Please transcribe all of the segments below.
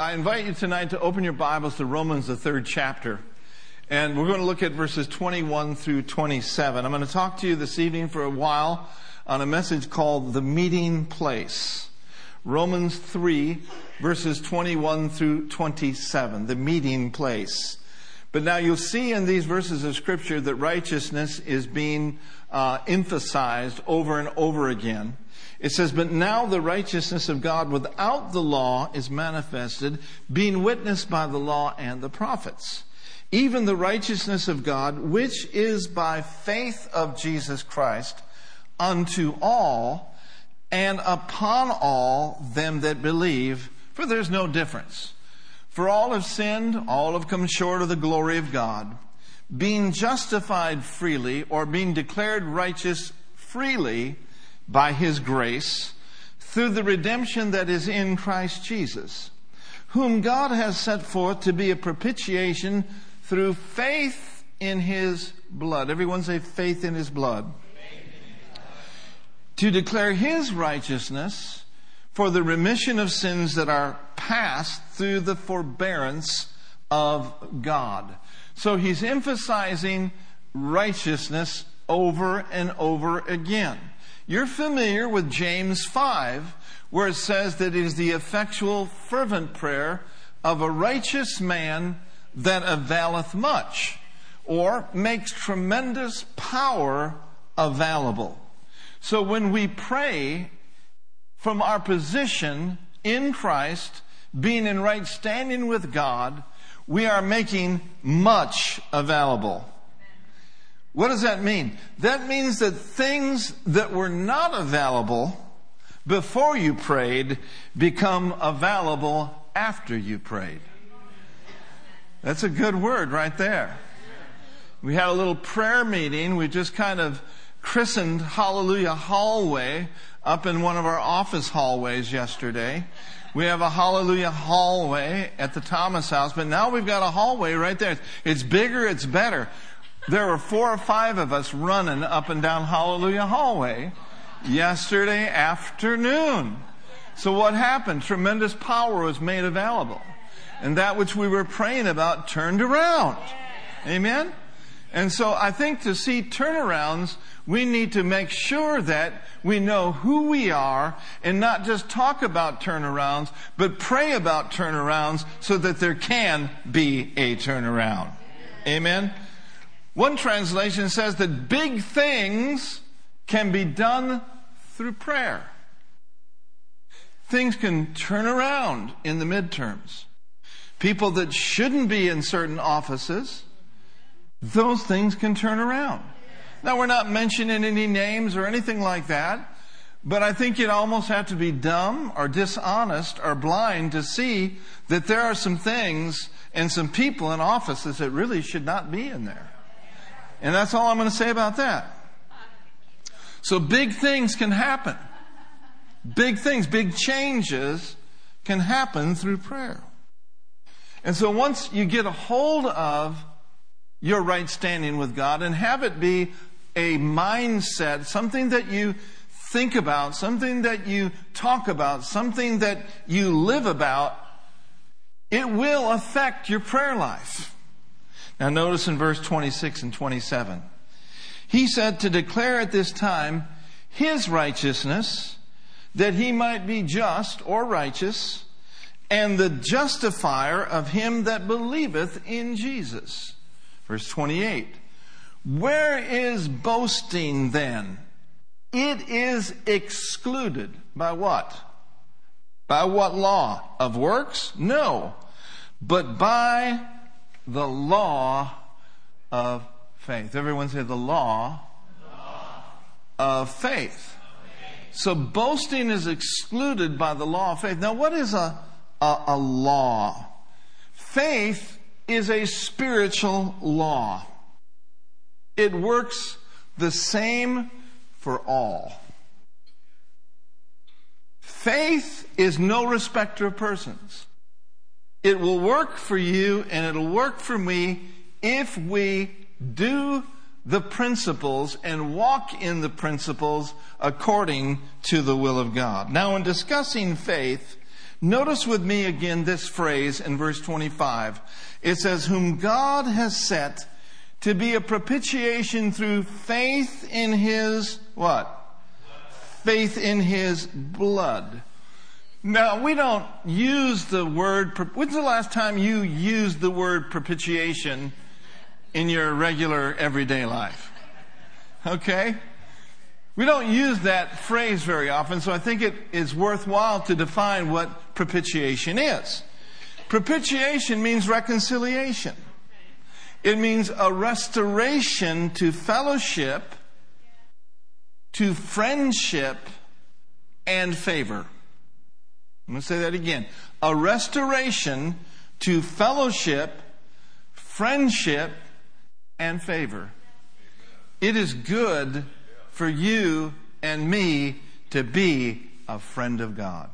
I invite you tonight to open your Bibles to Romans, the third chapter. And we're going to look at verses 21 through 27. I'm going to talk to you this evening for a while on a message called The Meeting Place. Romans 3, verses 21 through 27. The Meeting Place. But now you'll see in these verses of Scripture that righteousness is being uh, emphasized over and over again. It says, But now the righteousness of God without the law is manifested, being witnessed by the law and the prophets. Even the righteousness of God, which is by faith of Jesus Christ, unto all and upon all them that believe, for there's no difference. For all have sinned, all have come short of the glory of God, being justified freely or being declared righteous freely by his grace through the redemption that is in Christ Jesus, whom God has set forth to be a propitiation through faith in his blood. Everyone say faith in his blood. To declare his righteousness for the remission of sins that are past through the forbearance of God. So he's emphasizing righteousness over and over again. You're familiar with James 5, where it says that it is the effectual, fervent prayer of a righteous man that availeth much, or makes tremendous power available. So when we pray from our position in Christ, being in right standing with God, we are making much available. What does that mean? That means that things that were not available before you prayed become available after you prayed. That's a good word right there. We had a little prayer meeting. We just kind of christened Hallelujah Hallway up in one of our office hallways yesterday. We have a Hallelujah hallway at the Thomas house, but now we've got a hallway right there. It's bigger, it's better. There were four or five of us running up and down Hallelujah Hallway yesterday afternoon. So what happened? Tremendous power was made available. And that which we were praying about turned around. Amen? And so I think to see turnarounds, we need to make sure that we know who we are and not just talk about turnarounds, but pray about turnarounds so that there can be a turnaround. Amen? One translation says that big things can be done through prayer. Things can turn around in the midterms. People that shouldn't be in certain offices, those things can turn around. Now, we're not mentioning any names or anything like that, but I think you'd almost have to be dumb or dishonest or blind to see that there are some things and some people in offices that really should not be in there. And that's all I'm going to say about that. So big things can happen. Big things, big changes can happen through prayer. And so once you get a hold of your right standing with God and have it be a mindset, something that you think about, something that you talk about, something that you live about, it will affect your prayer life. Now notice in verse 26 and 27. He said to declare at this time his righteousness that he might be just or righteous and the justifier of him that believeth in Jesus. Verse 28. Where is boasting then? It is excluded by what? By what law? Of works? No. But by the law of faith. Everyone say the law, law. of faith. So boasting is excluded by the law of faith. Now, what is a, a, a law? Faith is a spiritual law. It works the same for all. Faith is no respecter of persons. It will work for you and it'll work for me if we do the principles and walk in the principles according to the will of God. Now, in discussing faith, Notice with me again this phrase in verse 25. It says, Whom God has set to be a propitiation through faith in his what? Faith in his blood. Now, we don't use the word, when's the last time you used the word propitiation in your regular everyday life? Okay? We don't use that phrase very often, so I think it is worthwhile to define what propitiation is. Propitiation means reconciliation. It means a restoration to fellowship, to friendship, and favor. I'm going to say that again. A restoration to fellowship, friendship, and favor. It is good for you and me to be a friend of God.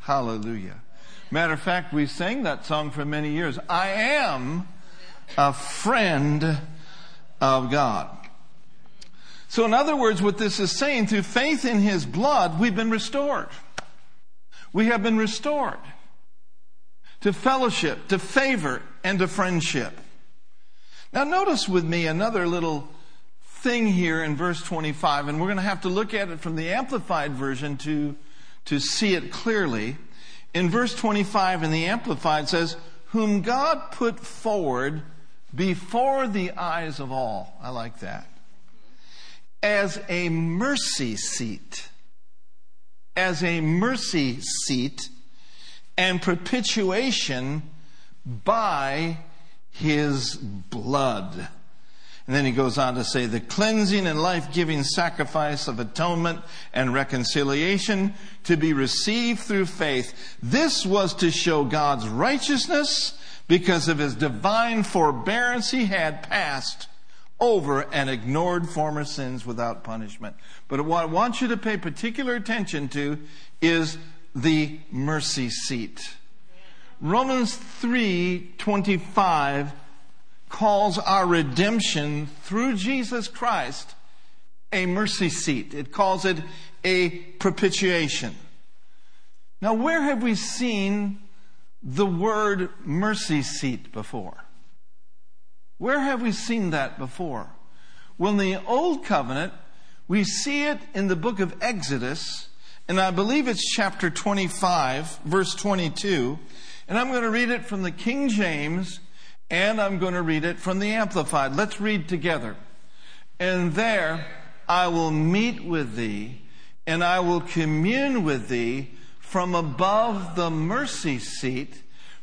Hallelujah. Matter of fact, we sang that song for many years. I am a friend of God. So, in other words, what this is saying, through faith in His blood, we've been restored. We have been restored to fellowship, to favor, and to friendship. Now, notice with me another little thing here in verse 25, and we're going to have to look at it from the Amplified Version to, to see it clearly. In verse 25 in the Amplified says, Whom God put forward before the eyes of all. I like that. As a mercy seat as a mercy seat and propitiation by his blood. And then he goes on to say the cleansing and life giving sacrifice of atonement and reconciliation to be received through faith. This was to show God's righteousness because of his divine forbearance he had passed over and ignored former sins without punishment. But what I want you to pay particular attention to is the mercy seat. Romans 3:25 calls our redemption through Jesus Christ a mercy seat. It calls it a propitiation. Now, where have we seen the word mercy seat before? Where have we seen that before? Well, in the Old Covenant, we see it in the book of Exodus, and I believe it's chapter 25, verse 22. And I'm going to read it from the King James, and I'm going to read it from the Amplified. Let's read together. And there I will meet with thee, and I will commune with thee from above the mercy seat,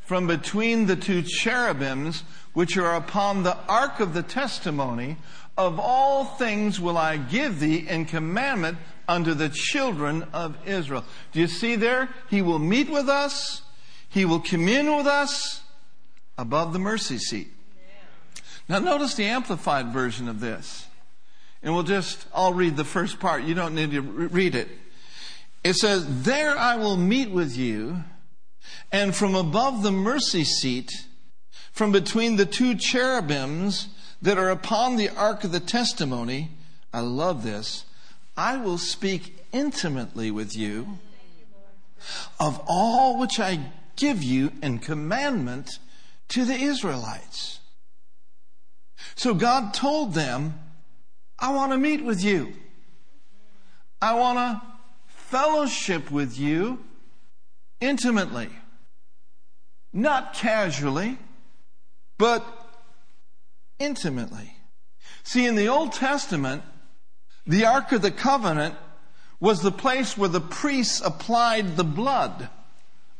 from between the two cherubims which are upon the ark of the testimony, of all things will I give thee in commandment unto the children of Israel. Do you see there? He will meet with us. He will commune with us above the mercy seat. Now notice the amplified version of this. And we'll just, I'll read the first part. You don't need to read it. It says, There I will meet with you, and from above the mercy seat, from between the two cherubims that are upon the ark of the testimony, I love this, I will speak intimately with you of all which I give you in commandment to the Israelites. So God told them, I want to meet with you. I want to fellowship with you intimately, not casually but intimately. See, in the Old Testament, the Ark of the Covenant was the place where the priests applied the blood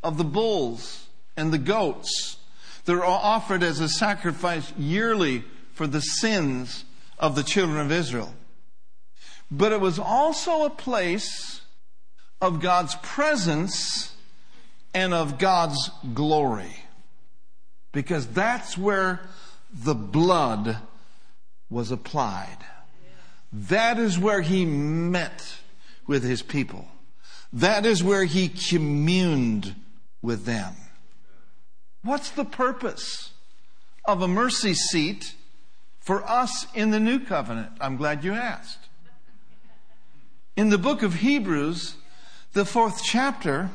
of the bulls and the goats that are offered as a sacrifice yearly for the sins of the children of Israel. But it was also a place of God's presence and of God's glory because that's where the blood was applied. That is where he met with his people. That is where he communed with them. What's the purpose of a mercy seat for us in the new covenant? I'm glad you asked. In the book of Hebrews, the fourth chapter,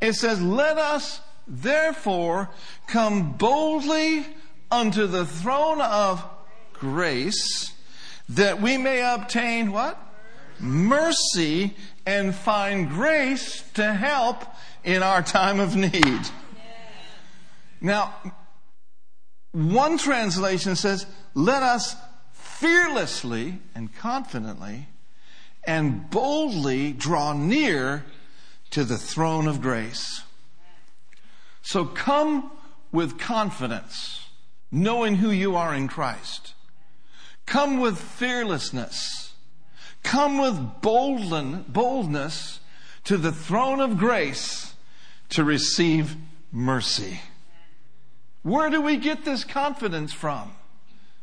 It says, Let us therefore come boldly unto the throne of grace that we may obtain what? Mercy and find grace to help in our time of need. Now, one translation says, let us fearlessly and confidently and boldly draw near to the throne of grace. So come with confidence, knowing who you are in Christ. Come with fearlessness. Come with boldness to the throne of grace to receive mercy. Where do we get this confidence from?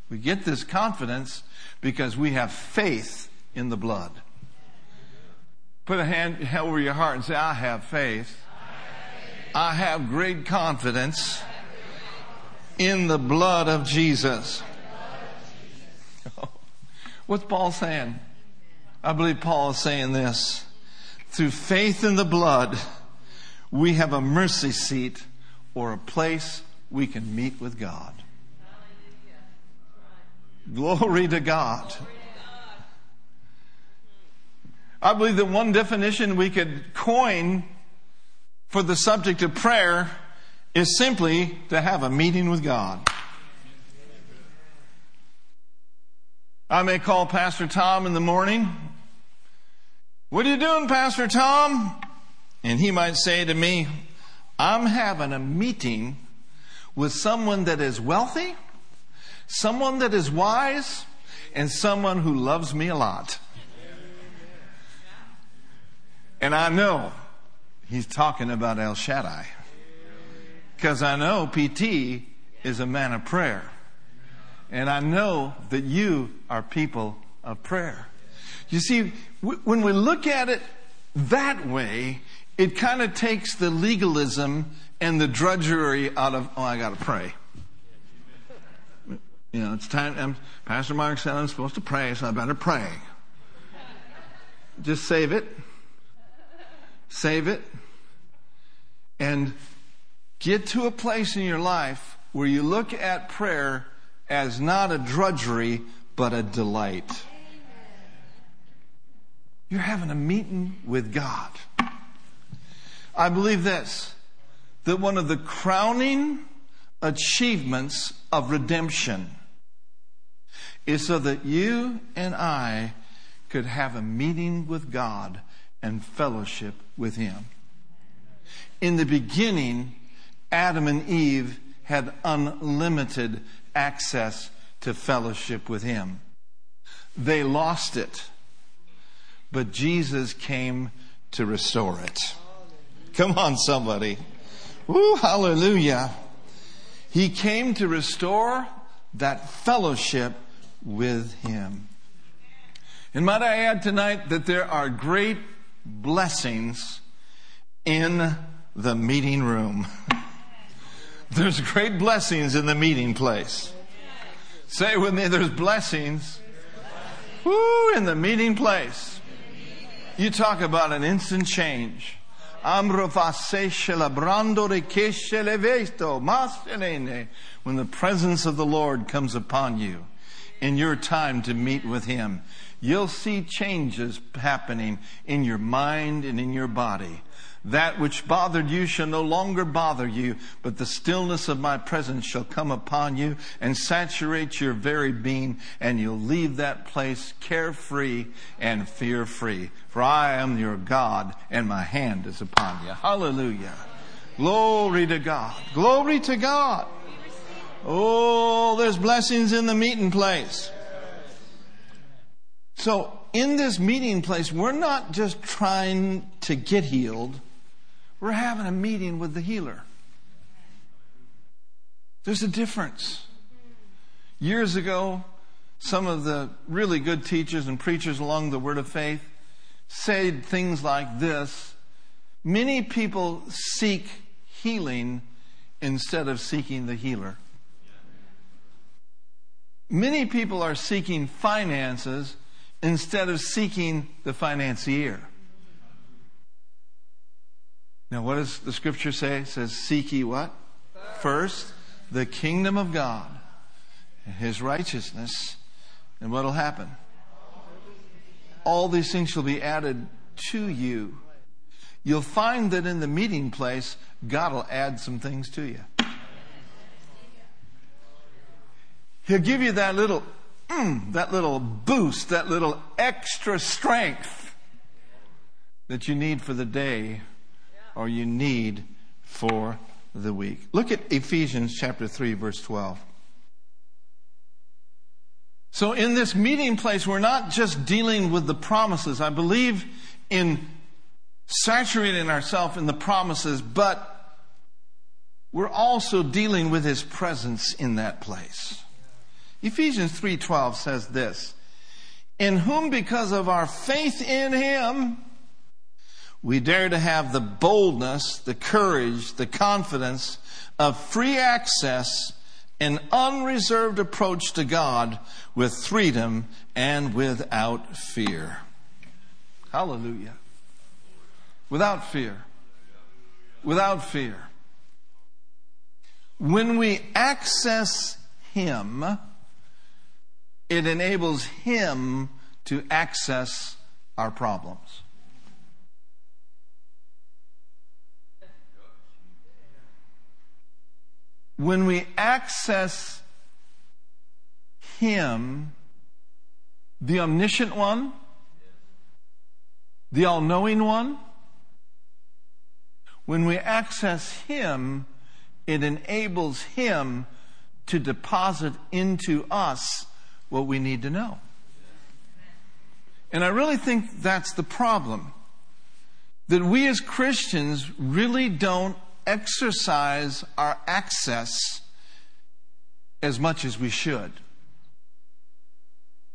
We get this confidence because we have faith in the blood. Put a hand over your heart and say, I have faith. I have great confidence in the blood of Jesus. What's Paul saying? I believe Paul is saying this. Through faith in the blood, we have a mercy seat or a place we can meet with God. Glory to God. I believe that one definition we could coin for the subject of prayer is simply to have a meeting with God. I may call Pastor Tom in the morning. What are you doing, Pastor Tom? And he might say to me, I'm having a meeting with someone that is wealthy, someone that is wise, and someone who loves me a lot. And I know he's talking about El Shaddai. Because I know PT is a man of prayer. And I know that you are people of prayer. You see, when we look at it that way, it kind of takes the legalism and the drudgery out of, oh, I got to pray. You know, it's time, I'm, Pastor Mark said I'm supposed to pray, so I better pray. Just save it. Save it. And get to a place in your life where you look at prayer as not a drudgery, but a delight. You're having a meeting with God. I believe this that one of the crowning achievements of redemption is so that you and I could have a meeting with God and fellowship with Him. In the beginning, Adam and Eve had unlimited access to fellowship with Him. They lost it, but Jesus came to restore it. Come on, somebody. Woo, hallelujah. He came to restore that fellowship with Him. And might I add tonight that there are great blessings in the meeting room. There's great blessings in the meeting place. Say with me, there's blessings. Woo, in the meeting place. You talk about an instant change. When the presence of the Lord comes upon you in your time to meet with Him, you'll see changes happening in your mind and in your body. That which bothered you shall no longer bother you, but the stillness of my presence shall come upon you and saturate your very being, and you'll leave that place carefree and fear free. For I am your God, and my hand is upon you. Hallelujah. Glory to God. Glory to God. Oh, there's blessings in the meeting place. So, in this meeting place, we're not just trying to get healed we're having a meeting with the healer. There's a difference. Years ago, some of the really good teachers and preachers along the Word of Faith said things like this Many people seek healing instead of seeking the healer. Many people are seeking finances instead of seeking the financier. Now, what does the scripture say? It says, Seek ye what? First, the kingdom of God his righteousness. And what will happen? All these things shall be added to you. You'll find that in the meeting place, God will add some things to you. He'll give you that little, mm, that little boost, that little extra strength that you need for the day or you need for the week. Look at Ephesians chapter 3 verse 12. So in this meeting place, we're not just dealing with the promises. I believe in saturating ourselves in the promises, but we're also dealing with his presence in that place. Ephesians 3:12 says this, "In whom because of our faith in him we dare to have the boldness, the courage, the confidence of free access and unreserved approach to God with freedom and without fear." Hallelujah. Without fear. Without fear. When we access him, it enables Him to access our problems. When we access Him, the omniscient one, the all knowing one, when we access Him, it enables Him to deposit into us what we need to know. And I really think that's the problem. That we as Christians really don't exercise our access as much as we should,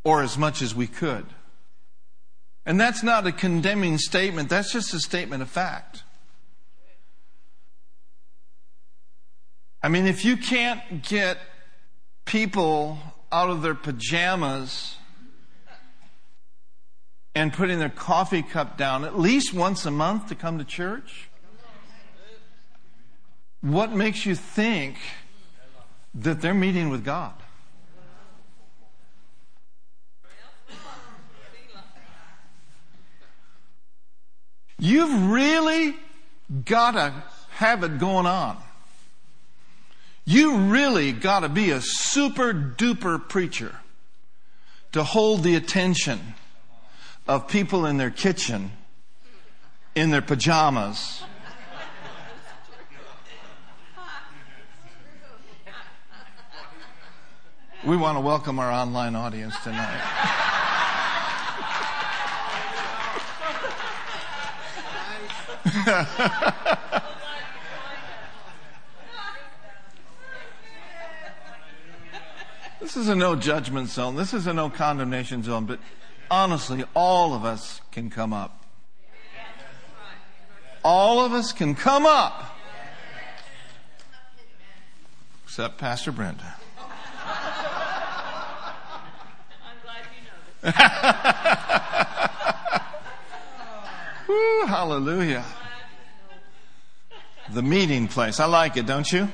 or as much as we could. And that's not a condemning statement, that's just a statement of fact. I mean, if you can't get people out of their pajamas and putting their coffee cup down at least once a month to come to church? What makes you think that they're meeting with God? You've really got to have it going on. You really got to be a super duper preacher to hold the attention of people in their kitchen in their pajamas. We want to welcome our online audience tonight. This is a no judgment zone. This is a no condemnation zone. But honestly, all of us can come up. All of us can come up. Except Pastor Brenda. I'm glad you. Woo, hallelujah. The meeting place. I like it, don't you?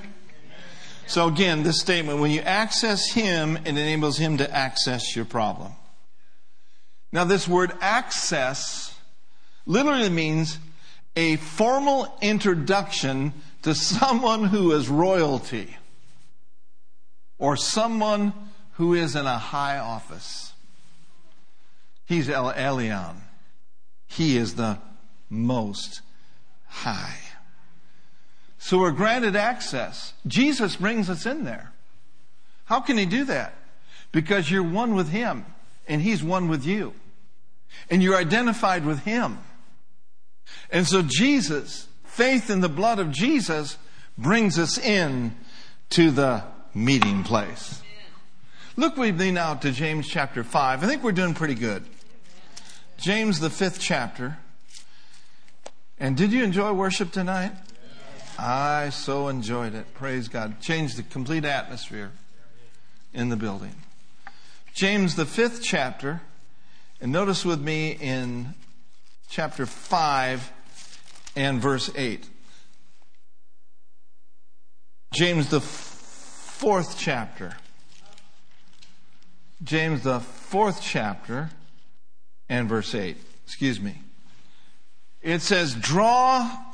So again, this statement, when you access Him, it enables Him to access your problem. Now this word access literally means a formal introduction to someone who is royalty or someone who is in a high office. He's El Elyon. He is the most high. So we're granted access. Jesus brings us in there. How can he do that? Because you're one with him and he's one with you. And you're identified with him. And so Jesus, faith in the blood of Jesus brings us in to the meeting place. Look with me now to James chapter 5. I think we're doing pretty good. James, the fifth chapter. And did you enjoy worship tonight? I so enjoyed it. Praise God. Changed the complete atmosphere in the building. James, the fifth chapter, and notice with me in chapter 5 and verse 8. James, the fourth chapter. James, the fourth chapter and verse 8. Excuse me. It says, Draw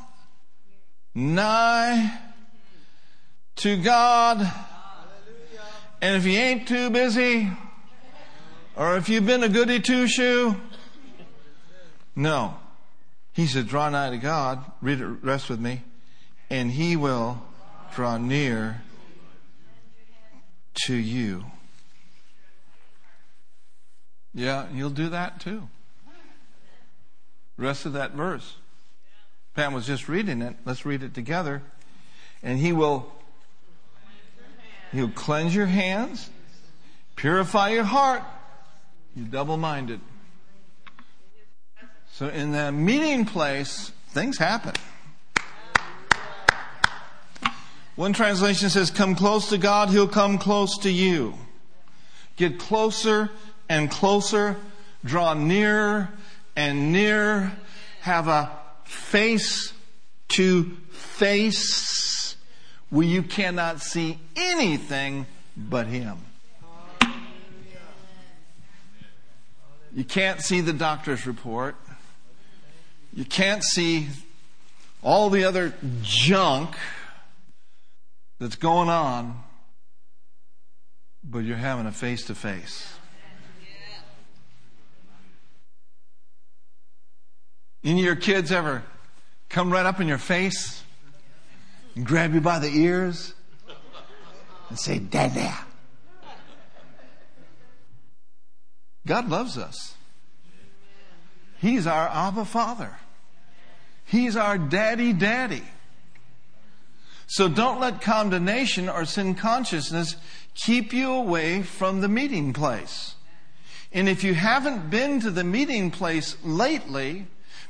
nigh to God. And if you ain't too busy, or if you've been a goody two shoe, no. He said, Draw nigh to God. Read it, rest with me. And He will draw near to you. Yeah, you'll do that too. rest of that verse. Pam was just reading it. Let's read it together. And he will He'll cleanse your hands, purify your heart. You double minded. So in the meeting place, things happen. One translation says, Come close to God, He'll come close to you. Get closer and closer, draw nearer and nearer, have a face to face where you cannot see anything but Him. You can't see the doctor's report. You can't see all the other junk that's going on, but you're having a face to face. Any of your kids ever come right up in your face and grab you by the ears and say, Dada? God loves us. He's our Abba Father. He's our daddy daddy. So don't let condemnation or sin consciousness keep you away from the meeting place. And if you haven't been to the meeting place lately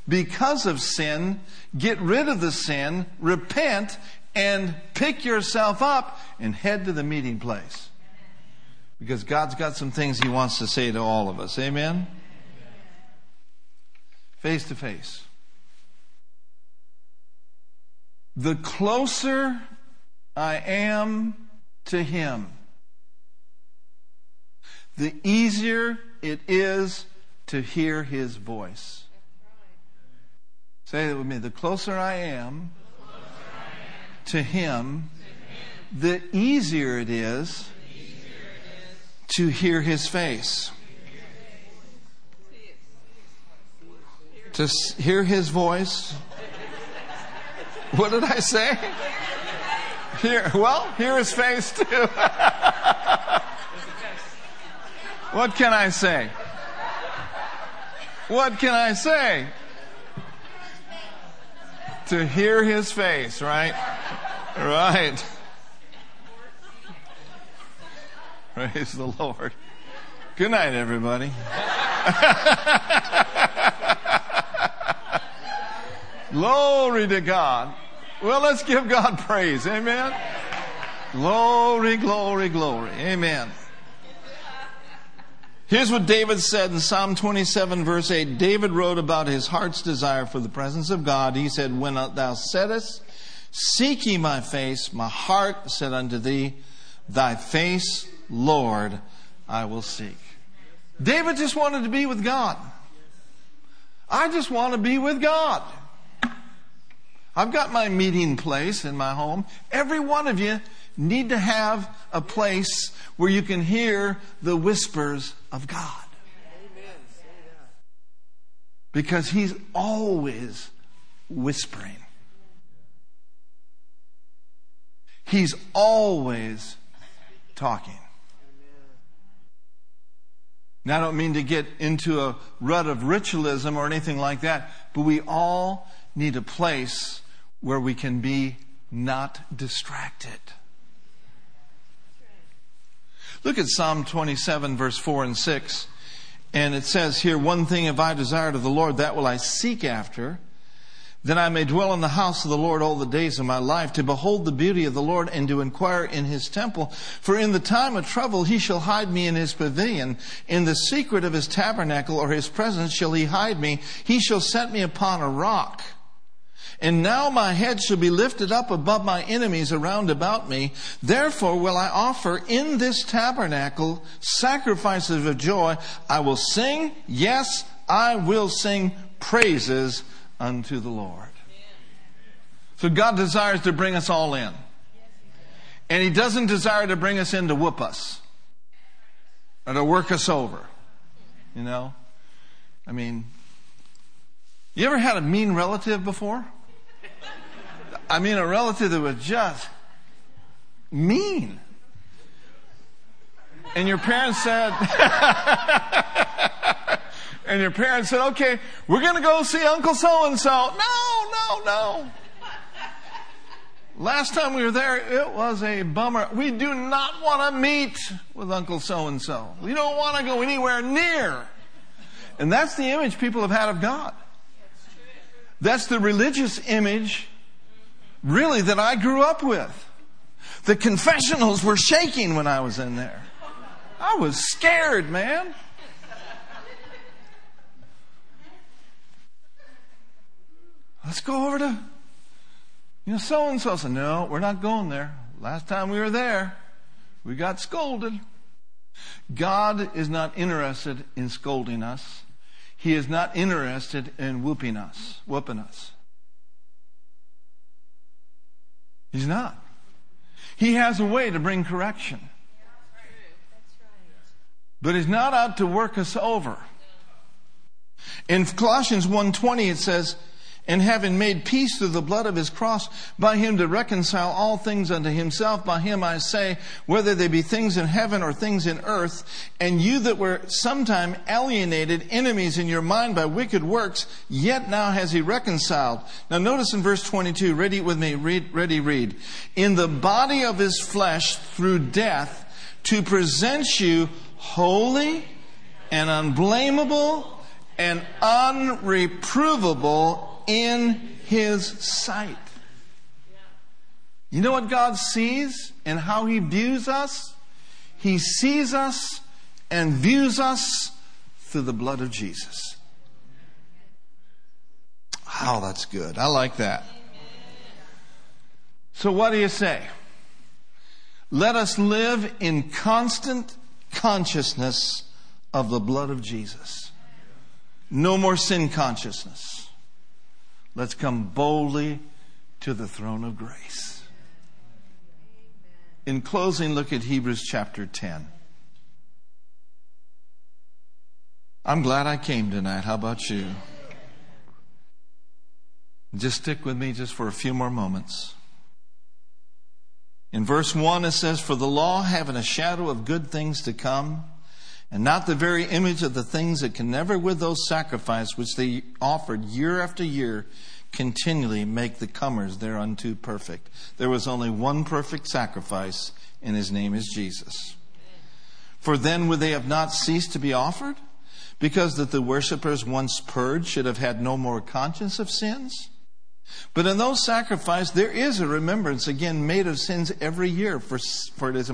because of sin, get rid of the sin, repent, and pick yourself up and head to the meeting place. Because God's got some things He wants to say to all of us. Amen? Face to face. the closer I am to Him, the easier it is to hear His voice. Say that with me. The closer I am, to, him, the easier it is, to hear His face. To hear His voice what did I say? Here, well, here is face too. what can I say? What can I say? To hear his face, right? Right. Praise the Lord. Good night, everybody. Glory to God. Well, let's give God praise. Amen. Glory, glory, glory. Amen. Here's what David said in Psalm 27, verse 8. David wrote about his heart's desire for the presence of God. He said, When thou saidest, Seek ye my face, my heart said unto thee, Thy face, Lord, I will seek. David just wanted to be with God. I just want to be with God. I've got my meeting place in my home. Every one of you need to have a place where you can hear the whispers of God. Because He's always whispering. He's always talking. Now, I don't mean to get into a rut of ritualism or anything like that, but we all need a place where we can be not distracted. Look at Psalm 27, verse 4 and 6. And it says here, One thing have I desired of the Lord, that will I seek after, that I may dwell in the house of the Lord all the days of my life, to behold the beauty of the Lord and to inquire in his temple. For in the time of trouble he shall hide me in his pavilion. In the secret of his tabernacle or his presence shall he hide me. He shall set me upon a rock. And now my head shall be lifted up above my enemies around about me. Therefore will I offer in this tabernacle sacrifices of joy. I will sing, yes, I will sing praises unto the Lord. So God desires to bring us all in. And He doesn't desire to bring us in to whoop us or to work us over. You know? I mean, you ever had a mean relative before? I mean, a relative that was just mean. And your parents said, and your parents said, okay, we're going to go see Uncle so and so. No, no, no. Last time we were there, it was a bummer. We do not want to meet with Uncle so and so. We don't want to go anywhere near. And that's the image people have had of God. That's the religious image, really, that I grew up with. The confessionals were shaking when I was in there. I was scared, man. Let's go over to you know, so and so said, No, we're not going there. Last time we were there, we got scolded. God is not interested in scolding us. He is not interested in whooping us, whooping us. He's not. He has a way to bring correction. But he's not out to work us over. In Colossians 1:20 it says, and having made peace through the blood of his cross, by him to reconcile all things unto himself. By him I say, whether they be things in heaven or things in earth, and you that were sometime alienated enemies in your mind by wicked works, yet now has he reconciled. Now notice in verse 22, ready with me, read, ready, read. In the body of his flesh through death to present you holy and unblameable and unreprovable in his sight. You know what God sees and how he views us? He sees us and views us through the blood of Jesus. Oh, that's good. I like that. So, what do you say? Let us live in constant consciousness of the blood of Jesus. No more sin consciousness. Let's come boldly to the throne of grace. In closing, look at Hebrews chapter 10. I'm glad I came tonight. How about you? Just stick with me just for a few more moments. In verse 1, it says, For the law having a shadow of good things to come, and not the very image of the things that can never with those sacrifices which they offered year after year continually make the comers thereunto perfect. There was only one perfect sacrifice, and his name is Jesus. For then would they have not ceased to be offered? Because that the worshippers once purged should have had no more conscience of sins? But in those sacrifices, there is a remembrance again made of sins every year, for, for, it, is,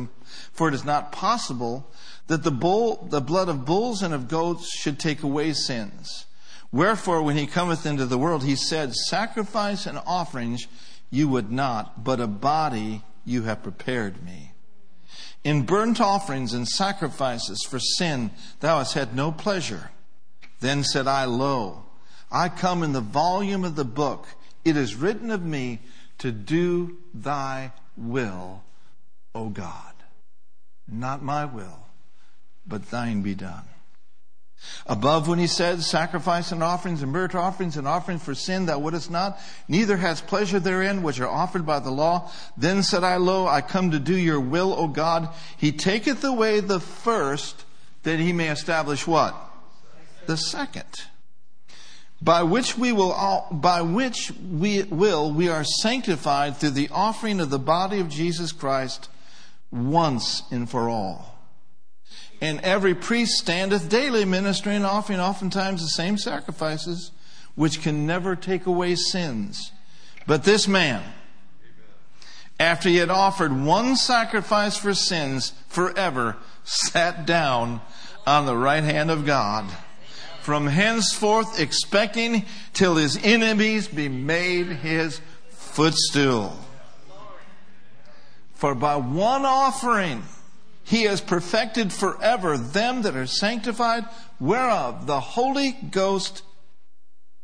for it is not possible that the, bull, the blood of bulls and of goats should take away sins. Wherefore, when he cometh into the world, he said, Sacrifice and offerings you would not, but a body you have prepared me. In burnt offerings and sacrifices for sin thou hast had no pleasure. Then said I, Lo, I come in the volume of the book. It is written of me to do thy will, O God. Not my will, but thine be done. Above when he said, Sacrifice and offerings and burnt offerings and offerings for sin thou wouldest not, neither has pleasure therein which are offered by the law. Then said I, Lo, I come to do your will, O God. He taketh away the first that he may establish what? The second. By which we will, all, by which we will, we are sanctified through the offering of the body of Jesus Christ once and for all. And every priest standeth daily ministering, offering oftentimes the same sacrifices, which can never take away sins. But this man, after he had offered one sacrifice for sins forever, sat down on the right hand of God, from henceforth expecting till his enemies be made his footstool. For by one offering he has perfected forever them that are sanctified, whereof the Holy Ghost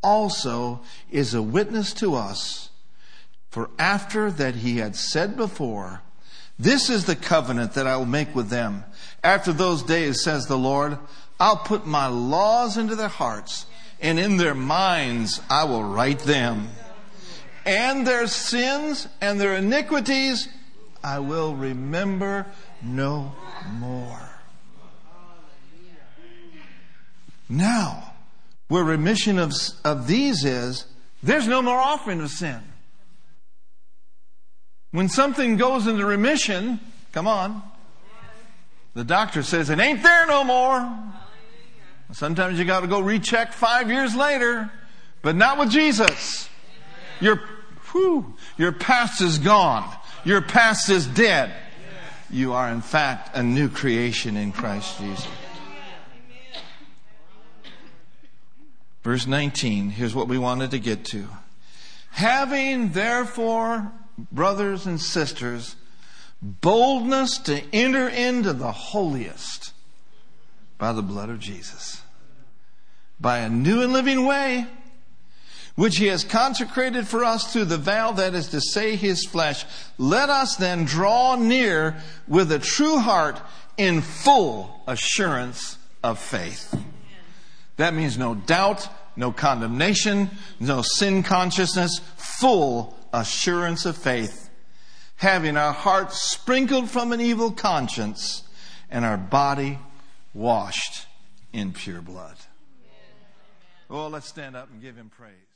also is a witness to us. For after that he had said before, This is the covenant that I will make with them. After those days, says the Lord, I'll put my laws into their hearts, and in their minds I will write them. And their sins and their iniquities I will remember no more. Now, where remission of, of these is, there's no more offering of sin. When something goes into remission, come on, the doctor says it ain't there no more. Sometimes you got to go recheck five years later, but not with Jesus. Your, whew, your past is gone. Your past is dead. You are, in fact, a new creation in Christ Jesus. Verse 19, here's what we wanted to get to. Having therefore, brothers and sisters, boldness to enter into the holiest by the blood of Jesus, by a new and living way which he has consecrated for us through the vow that is to say his flesh. Let us then draw near with a true heart in full assurance of faith. That means no doubt, no condemnation, no sin consciousness, full assurance of faith. Having our hearts sprinkled from an evil conscience and our body washed in pure blood. Oh, let's stand up and give him praise.